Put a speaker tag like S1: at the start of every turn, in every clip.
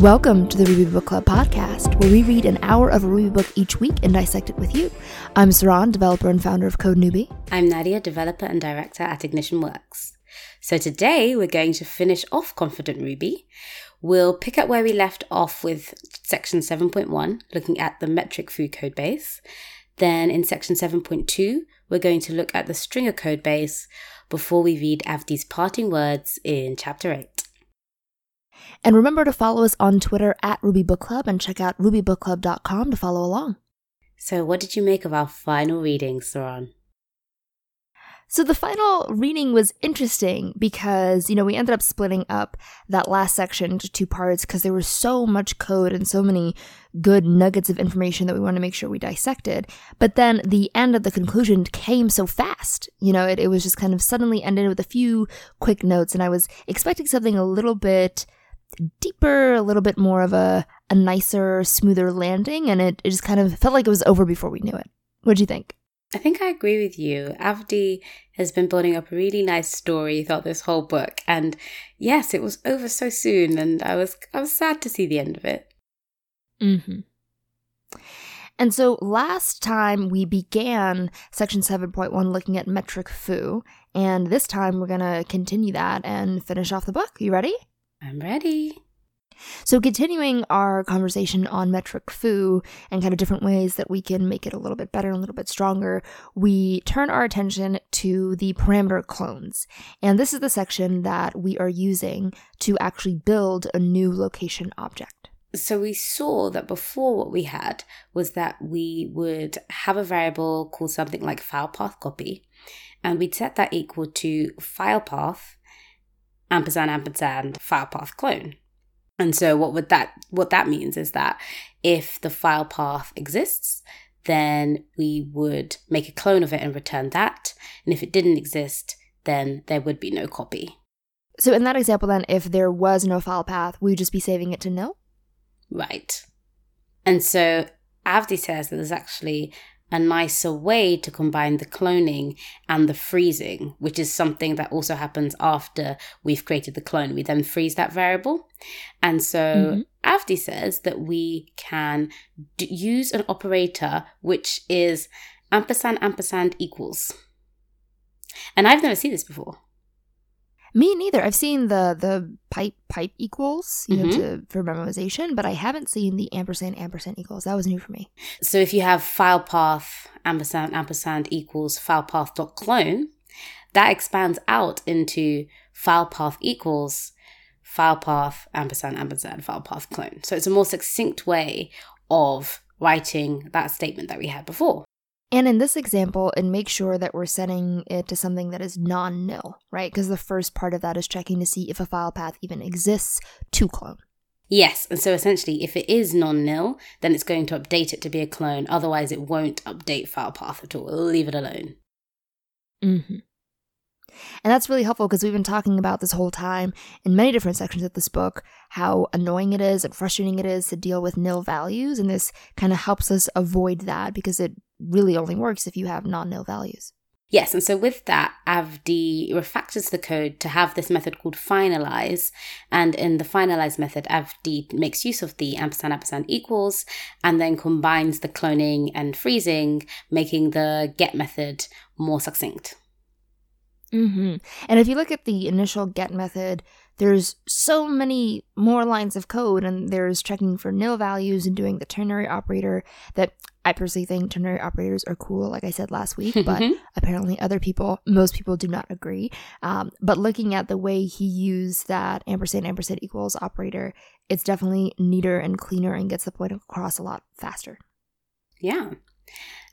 S1: Welcome to the Ruby Book Club podcast, where we read an hour of a Ruby book each week and dissect it with you. I'm Saron, developer and founder of Code Newbie.
S2: I'm Nadia, developer and director at Ignition Works. So today we're going to finish off Confident Ruby. We'll pick up where we left off with section 7.1, looking at the metric_fu code base. Then in section 7.2, we're going to look at the stringer code base before we read Avdi's parting words in chapter 8.
S1: And remember to follow us on Twitter at Ruby Book Club and check out rubybookclub.com to follow along.
S2: So, what did you make of our final reading, Saron?
S1: So the final reading was interesting because, you know, we ended up splitting up that last section into two parts because there was so much code and so many good nuggets of information that we wanted to make sure we dissected. But then the end of the conclusion came so fast. You know, it, it was just kind of suddenly ended with a few quick notes and I was expecting something a little bit deeper, a little bit more of a, a nicer, smoother landing, and it, it just kind of felt like it was over before we knew it. What'd you think?
S2: I think I agree with you. Avdi has been building up a really nice story throughout this whole book, and yes, it was over so soon, and I was I was sad to see the end of it.
S1: Mm-hmm. And so last time we began section 7.1 looking at metric_fu, and this time we're going to continue that and finish off the book. You ready?
S2: I'm ready.
S1: So, continuing our conversation on metric_fu and kind of different ways that we can make it a little bit better, and a little bit stronger, we turn our attention to the parameter clones. And this is the section that we are using to actually build a new location object.
S2: So, we saw that before what we had was that we would have a variable called something like file path copy, and we'd set that equal to file path ampersand ampersand file path clone. And so what would that what that means is that if the file path exists, then we would make a clone of it and return that. And if it didn't exist, then there would be no copy.
S1: So in that example then if there was no file path, we would just be saving it to nil?
S2: Right. And so Avdi says that there's actually a nicer way to combine the cloning and the freezing, which is something that also happens after we've created the clone. We then freeze that variable. And so mm-hmm. Avdi says that we can d- use an operator which is ampersand ampersand equals. And I've never seen this before.
S1: Me neither. I've seen the the pipe pipe equals, you mm-hmm. know, to, for memorization, but I haven't seen the ampersand ampersand equals. That was new for me.
S2: So if you have file path ampersand ampersand equals file path dot clone, that expands out into file path equals file path ampersand ampersand file path clone. So it's a more succinct way of writing that statement that we had before.
S1: And in this example, and make sure that we're setting it to something that is non nil, right? Because the first part of that is checking to see if a file path even exists to clone.
S2: Yes, and so essentially, if it is non nil, then it's going to update it to be a clone. Otherwise, it won't update file path at all. It'll leave it alone.
S1: Mm-hmm. And that's really helpful because we've been talking about this whole time in many different sections of this book how annoying it is and frustrating it is to deal with nil values. And this kind of helps us avoid that because it really only works if you have non nil values.
S2: Yes, and so with that, Avdi refactors the code to have this method called finalize. And in the finalize method, Avdi makes use of the ampersand ampersand equals and then combines the cloning and freezing, making the get method more succinct.
S1: Mm-hmm. And if you look at the initial get method, there's so many more lines of code, and there's checking for nil values and doing the ternary operator that I personally think ternary operators are cool, like I said last week, but apparently other people, most people do not agree. Um, but looking at the way he used that ampersand ampersand equals operator, it's definitely neater and cleaner and gets the point across a lot faster.
S2: Yeah.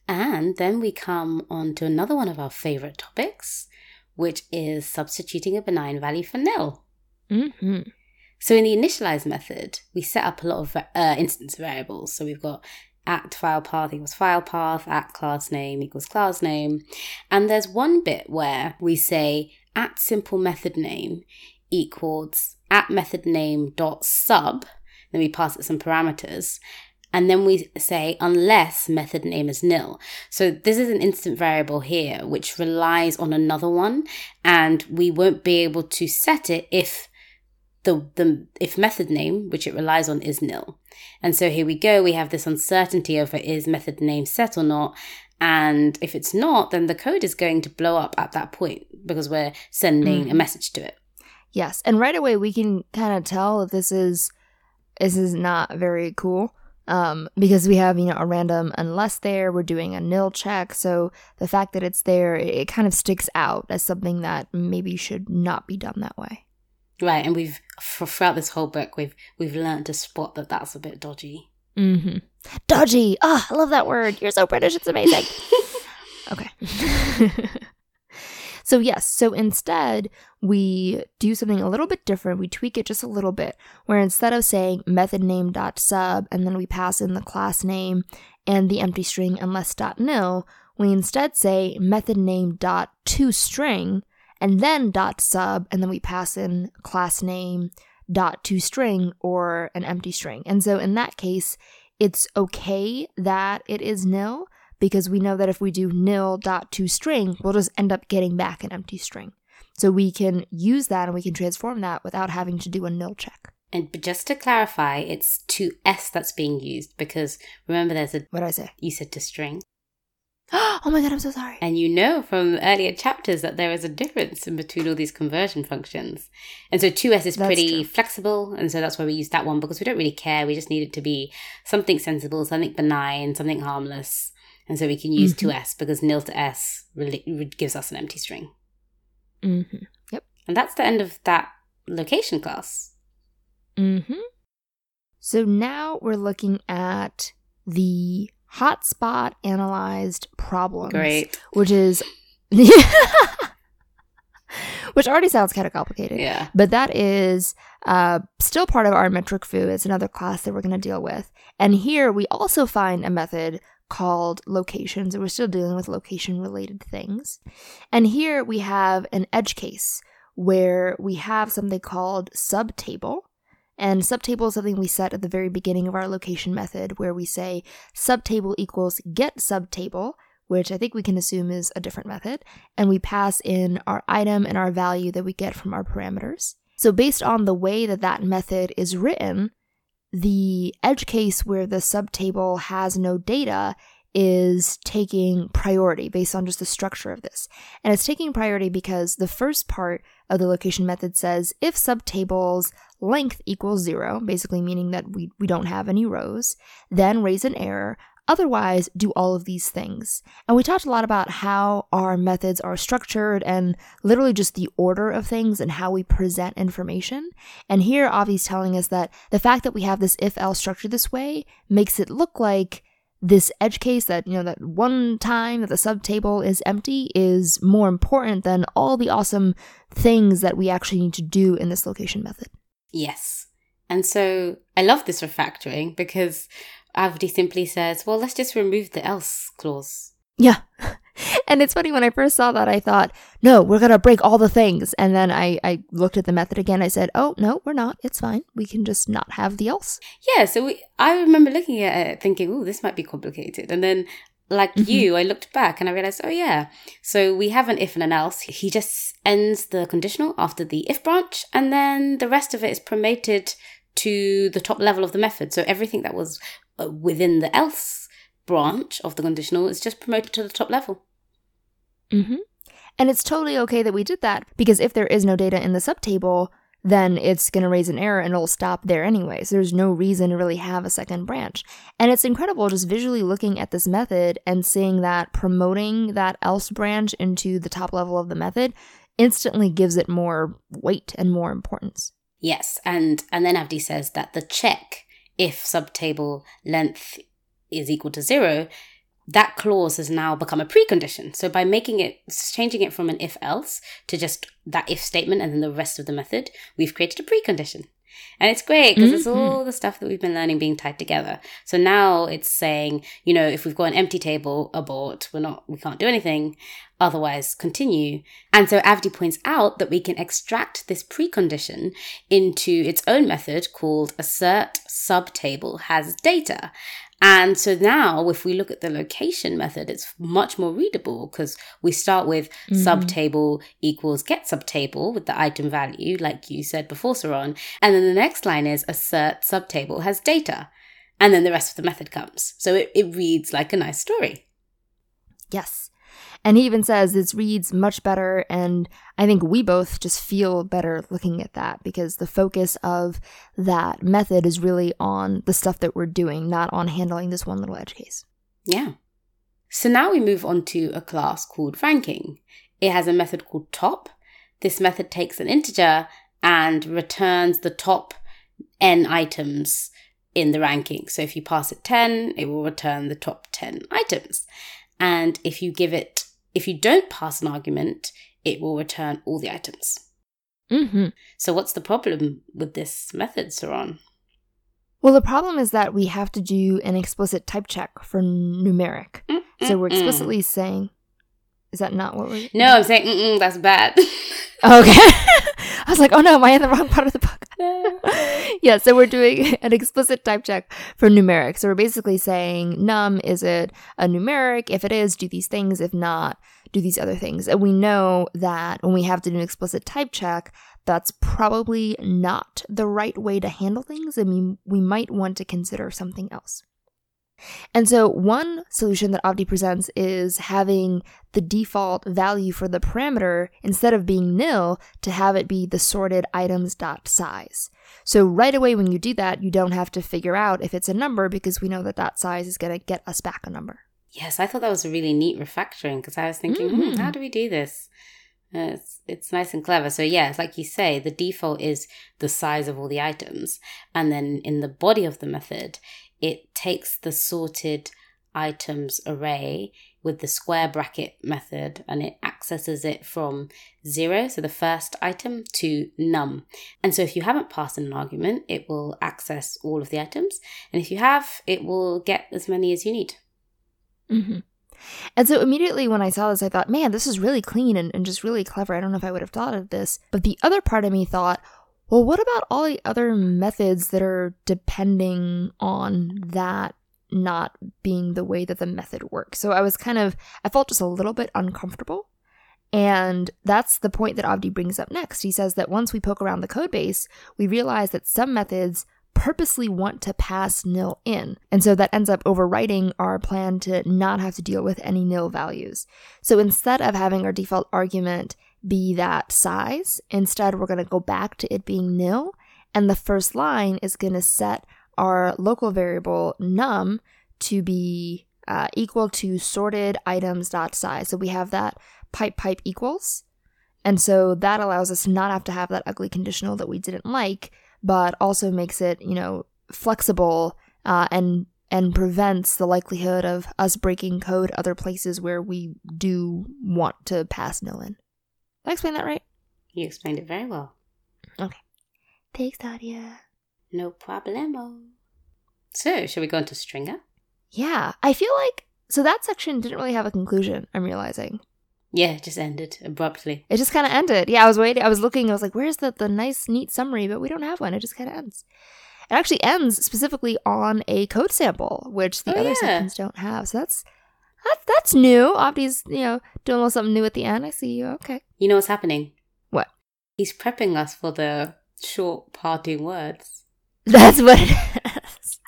S2: And then we come on to another one of our favorite topics, which is substituting a benign value for nil.
S1: Mm-hmm.
S2: So in the initialize method, we set up a lot of uh, instance variables. So we've got at file path equals file path, at class name equals class name. And there's one bit where we say at simple method name equals at method name dot sub. Then we pass it some parameters. And then we say unless method name is nil. So this is an instance variable here, which relies on another one. And we won't be able to set it if the, the if method name, which it relies on, is nil. And so here we go, we have this uncertainty over is method name set or not. And if it's not, then the code is going to blow up at that point because we're sending mm. a message to it.
S1: Yes. And right away we can kind of tell if this is this is not very cool. Um, because we have, you know, a random unless there, we're doing a nil check. So the fact that it's there, it, it kind of sticks out as something that maybe should not be done that way.
S2: Right, and we've throughout this whole book, we've we've learned to spot that that's a bit dodgy.
S1: Mm-hmm. Dodgy. Ah, oh, I love that word. You're so British. It's amazing. okay. so yes, so instead we do something a little bit different. We tweak it just a little bit, where instead of saying method name dot sub and then we pass in the class name and the empty string unless dot nil, we instead say method name dot to string and then dot sub, and then we pass in class name dot to string or an empty string. And so in that case, it's okay that it is nil because we know that if we do nil dot to string, we'll just end up getting back an empty string. So we can use that and we can transform that without having to do a nil check.
S2: And just to clarify, it's to S that's being used because remember there's a
S1: what did I say?
S2: You said to string.
S1: oh my god, I'm so sorry.
S2: And you know from earlier chapters that there is a difference in between all these conversion functions. And so 2S is that's pretty true. flexible. And so that's why we use that one because we don't really care. We just need it to be something sensible, something benign, something harmless. And so we can use mm-hmm. 2S because nil to S really gives us an empty string.
S1: Mm-hmm. Yep.
S2: And that's the end of that location class.
S1: Mm-hmm. So now we're looking at the hotspot analyzed problems.
S2: Great.
S1: Which is which already sounds kind of complicated.
S2: Yeah.
S1: But that is uh, still part of our metric_fu. It's another class that we're going to deal with. And here we also find a method called locations, and we're still dealing with location related things. And here we have an edge case where we have something called subtable. And subtable is something we set at the very beginning of our location method where we say subtable equals get subtable, which I think we can assume is a different method, and we pass in our item and our value that we get from our parameters. So based on the way that that method is written, the edge case where the subtable has no data is taking priority based on just the structure of this. And it's taking priority because the first part of the location method says if subtable's length equals zero, basically meaning that we, we don't have any rows, then raise an error. Otherwise, do all of these things. And we talked a lot about how our methods are structured and literally just the order of things and how we present information. And here, Avdi's telling us that the fact that we have this if else structure this way makes it look like this edge case that, you know, that one time that the subtable is empty is more important than all the awesome things that we actually need to do in this location method.
S2: Yes. And so I love this refactoring because Avdi simply says, well, let's just remove the else clause.
S1: Yeah. And it's funny when I first saw that, I thought, no, we're going to break all the things. And then I, I looked at the method again. I said, oh, no, we're not. It's fine. We can just not have the else.
S2: Yeah. So we, I remember looking at it thinking, oh, this might be complicated. And then, like mm-hmm. you, I looked back and I realized, oh, yeah. So we have an if and an else. He just ends the conditional after the if branch. And then the rest of it is promoted to the top level of the method. So everything that was uh, within the else branch of the conditional is just promoted to the top level.
S1: Mm-hmm. And it's totally okay that we did that because if there is no data in the subtable, then it's going to raise an error and it'll stop there anyways. There's no reason to really have a second branch. And it's incredible just visually looking at this method and seeing that promoting that else branch into the top level of the method instantly gives it more weight and more importance.
S2: Yes, and and then Avdi says that the check if subtable length is equal to zero, that clause has now become a precondition. So by making it, changing it from an if else to just that if statement and then the rest of the method, we've created a precondition. And it's great because mm-hmm. it's all the stuff that we've been learning being tied together. So now it's saying, you know, if we've got an empty table, abort, we're not, we can't do anything. Otherwise, continue. And so Avdi points out that we can extract this precondition into its own method called assert subtable has data. And so now, if we look at the location method, it's much more readable because we start with mm-hmm. subtable equals get subtable with the item value, like you said before, Saron. And then the next line is assert subtable has data. And then the rest of the method comes. So it, it reads like a nice story.
S1: Yes. And he even says this reads much better. And I think we both just feel better looking at that because the focus of that method is really on the stuff that we're doing, not on handling this one little edge case.
S2: Yeah. So now we move on to a class called ranking. It has a method called top. This method takes an integer and returns the top n items in the ranking. So if you pass it 10, it will return the top 10 items. And if you give it if you don't pass an argument, it will return all the items.
S1: Mm-hmm.
S2: So, what's the problem with this method, Saron?
S1: Well, the problem is that we have to do an explicit type check for numeric. Mm-mm-mm. So, we're mm, mm. explicitly saying, is that not what we're.
S2: No, I'm saying, that's bad. okay.
S1: I was like, oh no, am I in the wrong part of the book? yeah, so we're doing an explicit type check for numeric. So we're basically saying num is it a numeric? If it is, do these things. If not, do these other things. And we know that when we have to do an explicit type check, that's probably not the right way to handle things. I mean, we might want to consider something else. And so, one solution that Avdi presents is having the default value for the parameter, instead of being nil, to have it be the sorted items dot size. So, right away when you do that, you don't have to figure out if it's a number because we know that that size is going to get us back a number.
S2: Yes, I thought that was a really neat refactoring because I was thinking, mm-hmm. hmm, how do we do this? Uh, it's it's nice and clever. So yeah, like you say, the default is the size of all the items, and then in the body of the method, it takes the sorted items array with the square bracket method and it accesses it from zero, so the first item, to num. And so if you haven't passed in an argument, it will access all of the items. And if you have, it will get as many as you need.
S1: Mm-hmm. And so immediately when I saw this, I thought, man, this is really clean and, and just really clever. I don't know if I would have thought of this. But the other part of me thought, well, what about all the other methods that are depending on that not being the way that the method works? So I was kind of, I felt just a little bit uncomfortable. And that's the point that Avdi brings up next. He says that once we poke around the code base, we realize that some methods purposely want to pass nil in. And so that ends up overwriting our plan to not have to deal with any nil values. So instead of having our default argument be that size. Instead, we're going to go back to it being nil. And the first line is going to set our local variable num to be uh, equal to sorted items dot size. So we have that pipe pipe equals. And so that allows us to not have to have that ugly conditional that we didn't like, but also makes it, you know, flexible uh, and and prevents the likelihood of us breaking code other places where we do want to pass nil in. Did I explain that right?
S2: You explained it very well.
S1: Okay. Thanks, Nadia.
S2: No problemo. So, should we go into Stringer?
S1: Yeah. I feel like so that section didn't really have a conclusion, I'm realizing.
S2: Yeah, it just ended abruptly.
S1: It just kind of ended. Yeah, I was waiting. I was looking. I was like, where's the, the nice, neat summary? But we don't have one. It just kind of ends. It actually ends specifically on a code sample, which the oh, other yeah. sections don't have. So that's that's that's new. Avdi's, you know, doing a little something new at the end. I see you. Okay.
S2: You know what's happening?
S1: What?
S2: He's prepping us for the short parting words.
S1: That's what it is.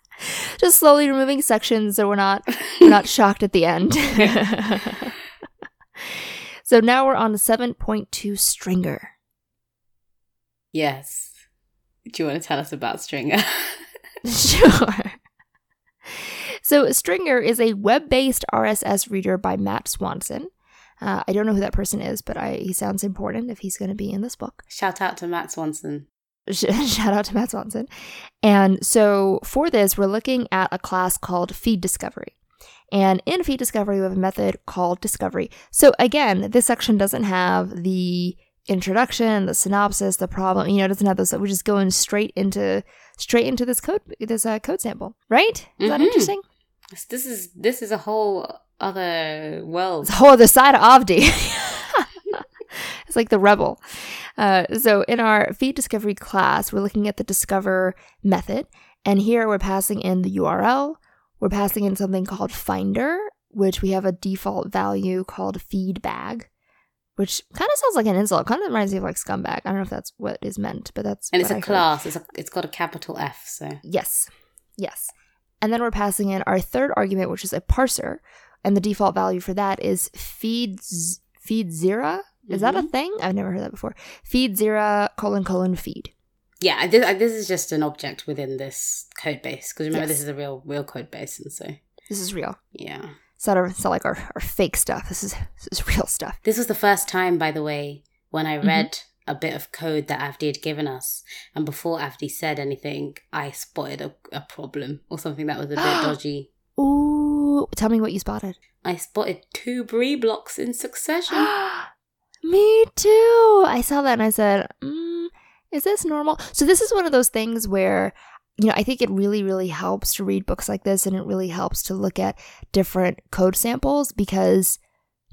S1: Just slowly removing sections so we're not we're not shocked at the end. so now we're on the 7.2 stringer.
S2: Yes. Do you want to tell us about stringer?
S1: sure. So, Stringer is a web based RSS reader by Matt Swanson. Uh, I don't know who that person is, but I, he sounds important if he's going to be in this book.
S2: Shout out to Matt Swanson.
S1: Shout out to Matt Swanson. And so, for this, we're looking at a class called Feed Discovery. And in Feed Discovery, we have a method called Discovery. So, again, this section doesn't have the introduction, the synopsis, the problem. You know, it doesn't have those. We're just going straight into straight into this code this uh, code sample, right? Is mm-hmm. that interesting?
S2: This is this is a whole other world.
S1: It's a whole other side of Avdi. it's like the rebel. Uh, so in our feed discovery class, we're looking at the discover method, and here we're passing in the URL, we're passing in something called finder, which we have a default value called feedbag, which kind of sounds like an insult. Kind of reminds me of like scumbag. I don't know if that's what is meant, but that's
S2: And it's a
S1: I heard.
S2: class. It's a, it's got a capital F. So
S1: Yes. Yes. And then we're passing in our third argument, which is a parser. And the default value for that is feed, z- Feedzirra. Is that a thing? I've never heard that before. Feedzirra colon colon feed.
S2: yeah, this, this is just an object within this code base because remember
S1: Yes.
S2: this is a real real code base, and so
S1: This is real.
S2: yeah.
S1: It's not, our, it's not like our, our fake stuff. This is this is real stuff.
S2: This was the first time, by the way, when I
S1: Mhm.
S2: read a bit of code that Avdi had given us, and before Avdi said anything, I spotted a, a problem or something that was a bit dodgy.
S1: Ooh, tell me what you spotted.
S2: I spotted two brie blocks in succession.
S1: Me too. I saw that and I said, mm, "Is this normal?" So this is one of those things where, you know, I think it really, really helps to read books like this, and it really helps to look at different code samples because,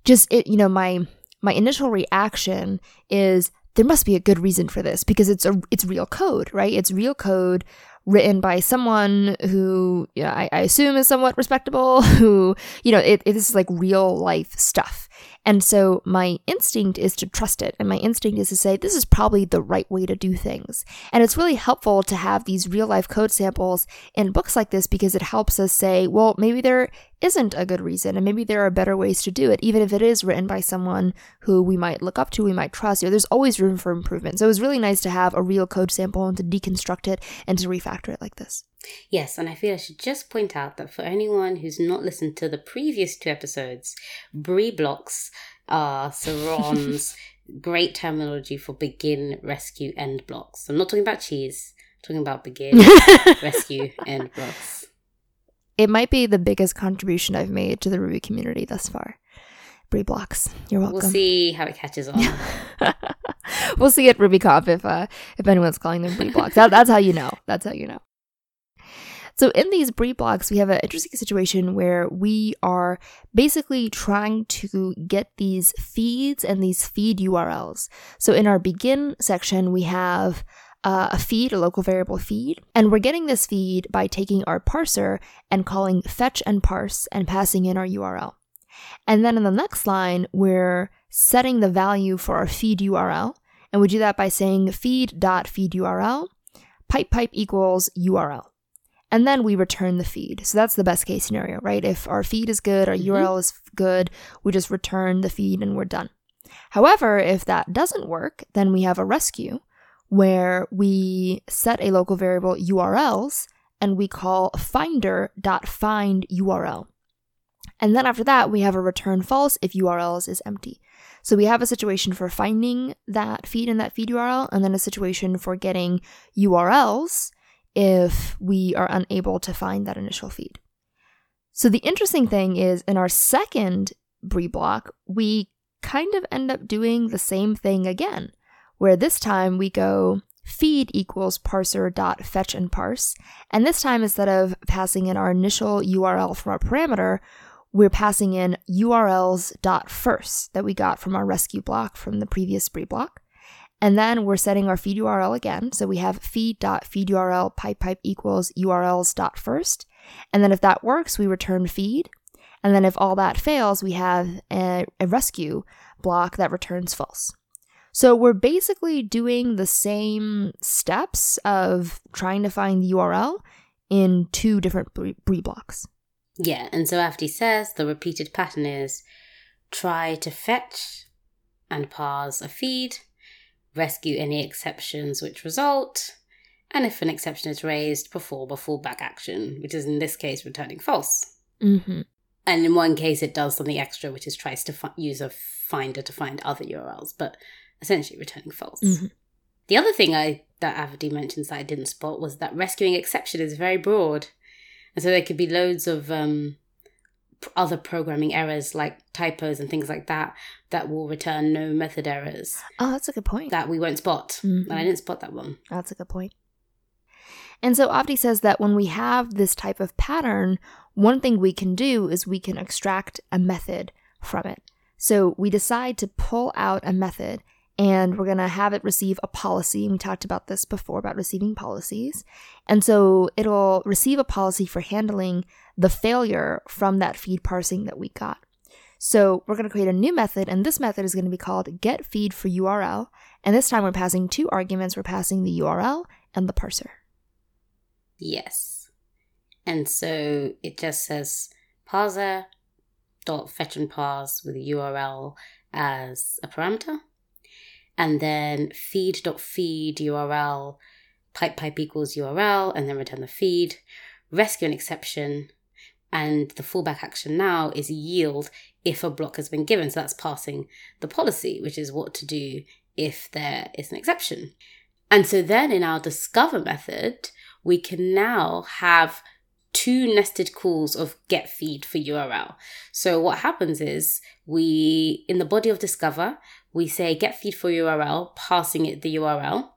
S1: just it, you know, my my initial reaction is there must be a good reason for this because it's a it's real code, right? It's real code written by someone who I, I assume is somewhat respectable who you know it, it this is like real life stuff and so my instinct is to trust it and my instinct is to say this is probably the right way to do things. And it's really helpful to have these real life code samples in books like this because it helps us say well maybe there isn't a good reason and maybe there are better ways to do it even if it is written by someone who we might look up to we might trust. You know, there's always room for improvement. So it was really nice to have a real code sample and to deconstruct it and to refactor it like this
S2: Yes, and I feel I should just point out that for anyone who's not listened to the previous two episodes, brie blocks are Saron's great terminology for begin, rescue, end blocks. I'm not talking about cheese, I'm talking about begin, rescue, end blocks.
S1: it might be the biggest contribution I've made to the Ruby community thus far. Brie blocks. You're welcome.
S2: We'll see how it catches on.
S1: we'll see at RubyConf if uh, if anyone's calling them Brie blocks. That, that's how you know. That's how you know. So in these Brie blocks, we have an interesting situation where we are basically trying to get these feeds and these feed URLs. So in our begin section, we have uh, a feed, a local variable feed, and we're getting this feed by taking our parser and calling fetch and parse and passing in our URL. And then in the next line, we're setting the value for our feed URL, and we do that by saying feed.feedURL, pipe pipe equals URL. And then we return the feed. So that's the best case scenario, right? If our feed is good, our
S2: Mhm.
S1: URL is good, we just return the feed and we're done. However, if that doesn't work, then we have a rescue where we set a local variable URLs and we call finder.find URL. And then after that, we have a return false if URLs is empty. So we have a situation for finding that feed in that feed URL, and then a situation for getting URLs if we are unable to find that initial feed. So the interesting thing is in our second Brie block, we kind of end up doing the same thing again, where this time we go feed equals parser dot fetch and parse, and this time instead of passing in our initial URL from our parameter, we're passing in URLs dot first that we got from our rescue block from the previous Brie block. And then we're setting our feed URL again. So we have feed.feedURL pipe pipe equals URLs dot first. And then if that works, we return feed. And then if all that fails, we have a, a rescue block that returns false. So we're basically doing the same steps of trying to find the URL in two different Brie blocks.
S2: Yeah, and so after he says the repeated pattern is try to fetch and parse a feed, rescue any exceptions which result, and if an exception is raised, perform a fallback action, which is in this case returning false.
S1: Mm-hmm.
S2: And in one case, it does something extra, which is tries to fi- use a finder to find other URLs, but essentially returning false.
S1: Mhm.
S2: The other thing I that Avdi mentions that I didn't spot was that rescuing exception is very broad, and so there could be loads of um, other programming errors like typos and things like that that will return no method errors
S1: Oh, that's a good point.
S2: that we won't spot.
S1: Mhm.
S2: And I didn't spot that one.
S1: That's a good point. And so Avdi says that when we have this type of pattern, one thing we can do is we can extract a method from it. So we decide to pull out a method and we're going to have it receive a policy. And we talked about this before about receiving policies. And so it'll receive a policy for handling the failure from that feed parsing that we got. So we're going to create a new method, and this method is going to be called get feed for URL. And this time we're passing two arguments. We're passing the URL and the parser.
S2: Yes. And so it just says parser dot fetch and parse with a URL as a parameter and then feed.feed URL, pipe pipe equals URL, and then return the feed, rescue an exception, and the fallback action now is yield if a block has been given. So that's passing the policy, which is what to do if there is an exception. And so then in our discover method, we can now have two nested calls of get feed for URL. So what happens is we, in the body of discover, we say get feed for URL, passing it the URL.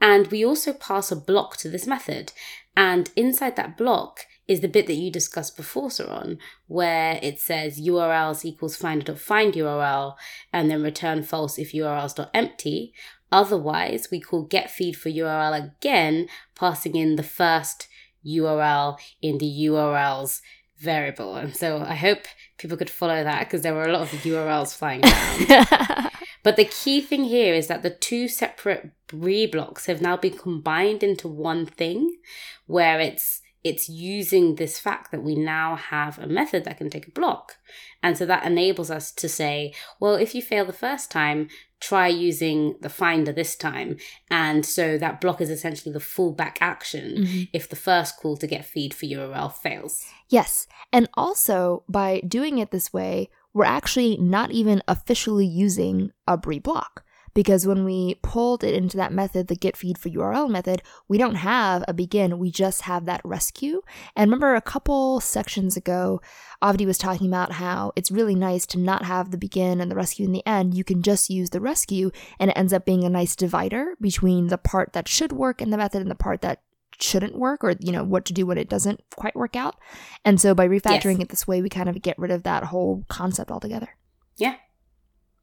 S2: And we also pass a block to this method. And inside that block is the bit that you discussed before, Saron, where it says URLs equals find URL and then return false if URLs empty. Otherwise, we call get feed for URL again, passing in the first URL in the URLs variable. And so I hope people could follow that because there were a lot of URLs flying around. but the key thing here is that the two separate Brie blocks have now been combined into one thing where it's it's using this fact that we now have a method that can take a block. And so that enables us to say, well, if you fail the first time, try using the finder this time. And so that block is essentially the fallback action mm-hmm. if the first call to get feed for URL fails.
S1: Yes. And also by doing it this way, we're actually not even officially using a Brie block because when we pulled it into that method, the get feed for URL method, we don't have a begin, we just have that rescue. And remember a couple sections ago, Avdi was talking about how it's really nice to not have the begin and the rescue in the end. You can just use the rescue, and it ends up being a nice divider between the part that should work in the method and the part that shouldn't work or you know what to do when it doesn't quite work out and so by refactoring yes. it this way we kind of get rid of that whole concept altogether
S2: yeah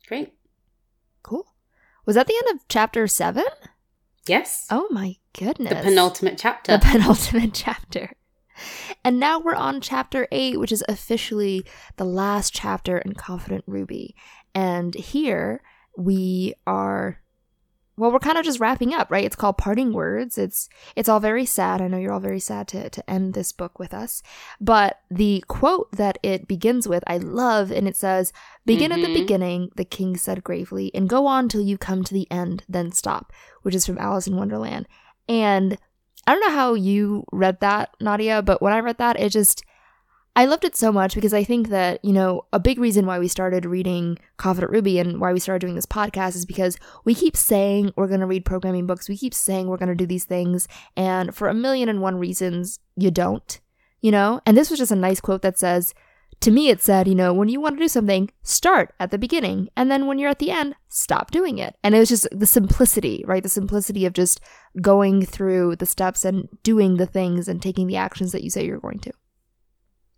S2: great
S1: cool was that the end of chapter seven?
S2: Yes.
S1: Oh my goodness.
S2: The penultimate chapter.
S1: The penultimate chapter. And now we're on chapter 8, which is officially the last chapter in Confident Ruby. And here we are well we're kind of just wrapping up right it's called parting words it's it's all very sad i know you're all very sad to, to end this book with us but the quote that it begins with i love and it says begin mm-hmm. at the mm-hmm. beginning the king said gravely and go on till you come to the end then stop which is from alice in wonderland and i don't know how you read that nadia but when i read that it just I loved it so much because I think that, you know, a big reason why we started reading Confident Ruby and why we started doing this podcast is because we keep saying we're going to read programming books. We keep saying we're going to do these things. And for a million and one reasons, you don't, you know? And this was just a nice quote that says, to me, it said, you know, when you want to do something, start at the beginning. And then when you're at the end, stop doing it. And it was just the simplicity, right? The simplicity of just going through the steps and doing the things and taking the actions that you say you're going to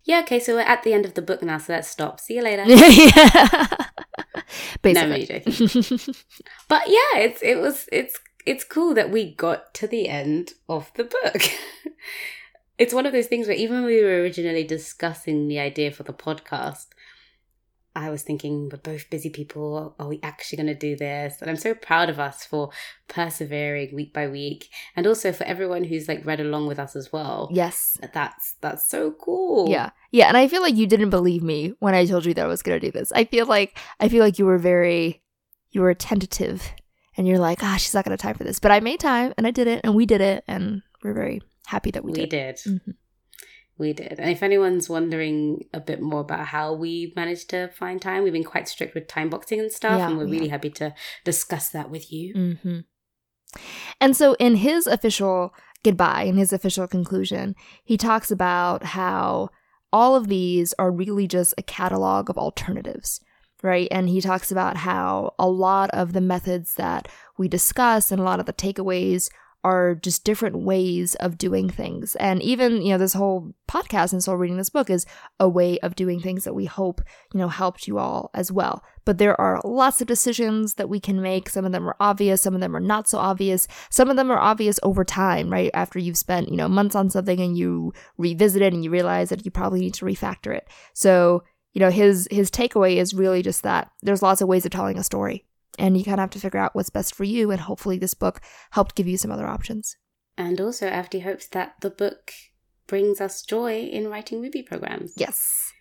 S2: yeah, okay, so we're at the end of the book now, so let's stop. See you later. yeah. Basically. No, joking. but yeah, it's it was it's it's cool that we got to the end of the book. it's one of those things where even when we were originally discussing the idea for the podcast, I was thinking, we're both busy people. Are we actually going to do this? And I'm so proud of us for persevering week by week, and also for everyone who's like read along with us as well.
S1: Yes,
S2: that's that's so cool.
S1: Yeah, yeah. And I feel like you didn't believe me when I told you that I was going to do this. I feel like I feel like you were very, you were tentative, and you're like, ah, she's not going to time for this. But I made time, and I did it, and we did it, and we're very happy that we, did.
S2: we
S1: did.
S2: did. Mm-hmm we did. And if anyone's wondering a bit more about how we managed to find time, we've been quite strict with time boxing and stuff, yeah, and we're yeah. really happy to discuss that with you.
S1: Mm-hmm. And so, in his official goodbye, in his official conclusion, he talks about how all of these are really just a catalog of alternatives, right? And he talks about how a lot of the methods that we discuss and a lot of the takeaways are just different ways of doing things. And even, you know, this whole podcast and Soul Reading this book is a way of doing things that we hope, you know, helped you all as well. But there are lots of decisions that we can make. Some of them are obvious, some of them are not so obvious. Some of them are obvious over time, right? After you've spent, you know, months on something and you revisit it and you realize that you probably need to refactor it. So, you know, his his takeaway is really just that there's lots of ways of telling a story and you kind of have to figure out what's best for you. And hopefully, this book helped give you some other options.
S2: And also, Avdi hopes that the book brings us joy in writing Ruby programs.
S1: Yes.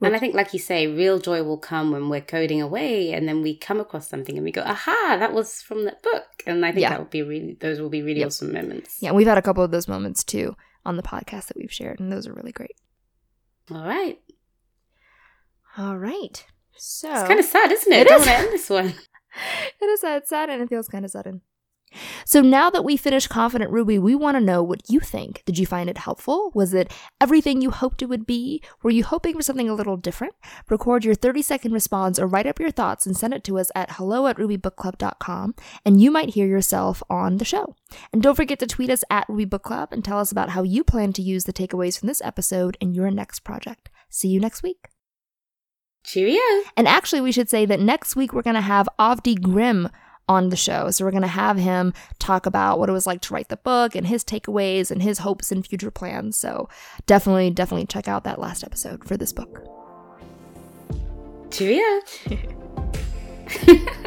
S2: And I think, like you say, real joy will come when we're coding away and then we come across something and we go, aha, that was from that book. And I think yeah. that will be really, those will be really yep. awesome moments.
S1: Yeah, we've had a couple of those moments too on the podcast that we've shared, and those are really great.
S2: All right.
S1: All right. So
S2: it's kind of sad, isn't it? it I don't want to end this one.
S1: it is sad, sad, and it feels kind of sudden. So now that we finished Confident Ruby, we want to know what you think. Did you find it helpful? Was it everything you hoped it would be? Were you hoping for something a little different? Record your 30 second response or write up your thoughts and send it to us at hello at rubybookclub.com, and you might hear yourself on the show. And don't forget to tweet us at Ruby Book Club and tell us about how you plan to use the takeaways from this episode in your next project. See you next week.
S2: Cheerio.
S1: And actually, we should say that next week we're going to have Avdi Grimm on the show. So we're going to have him talk about what it was like to write the book and his takeaways and his hopes and future plans. So definitely, definitely check out that last episode for this book.
S2: Cheerio.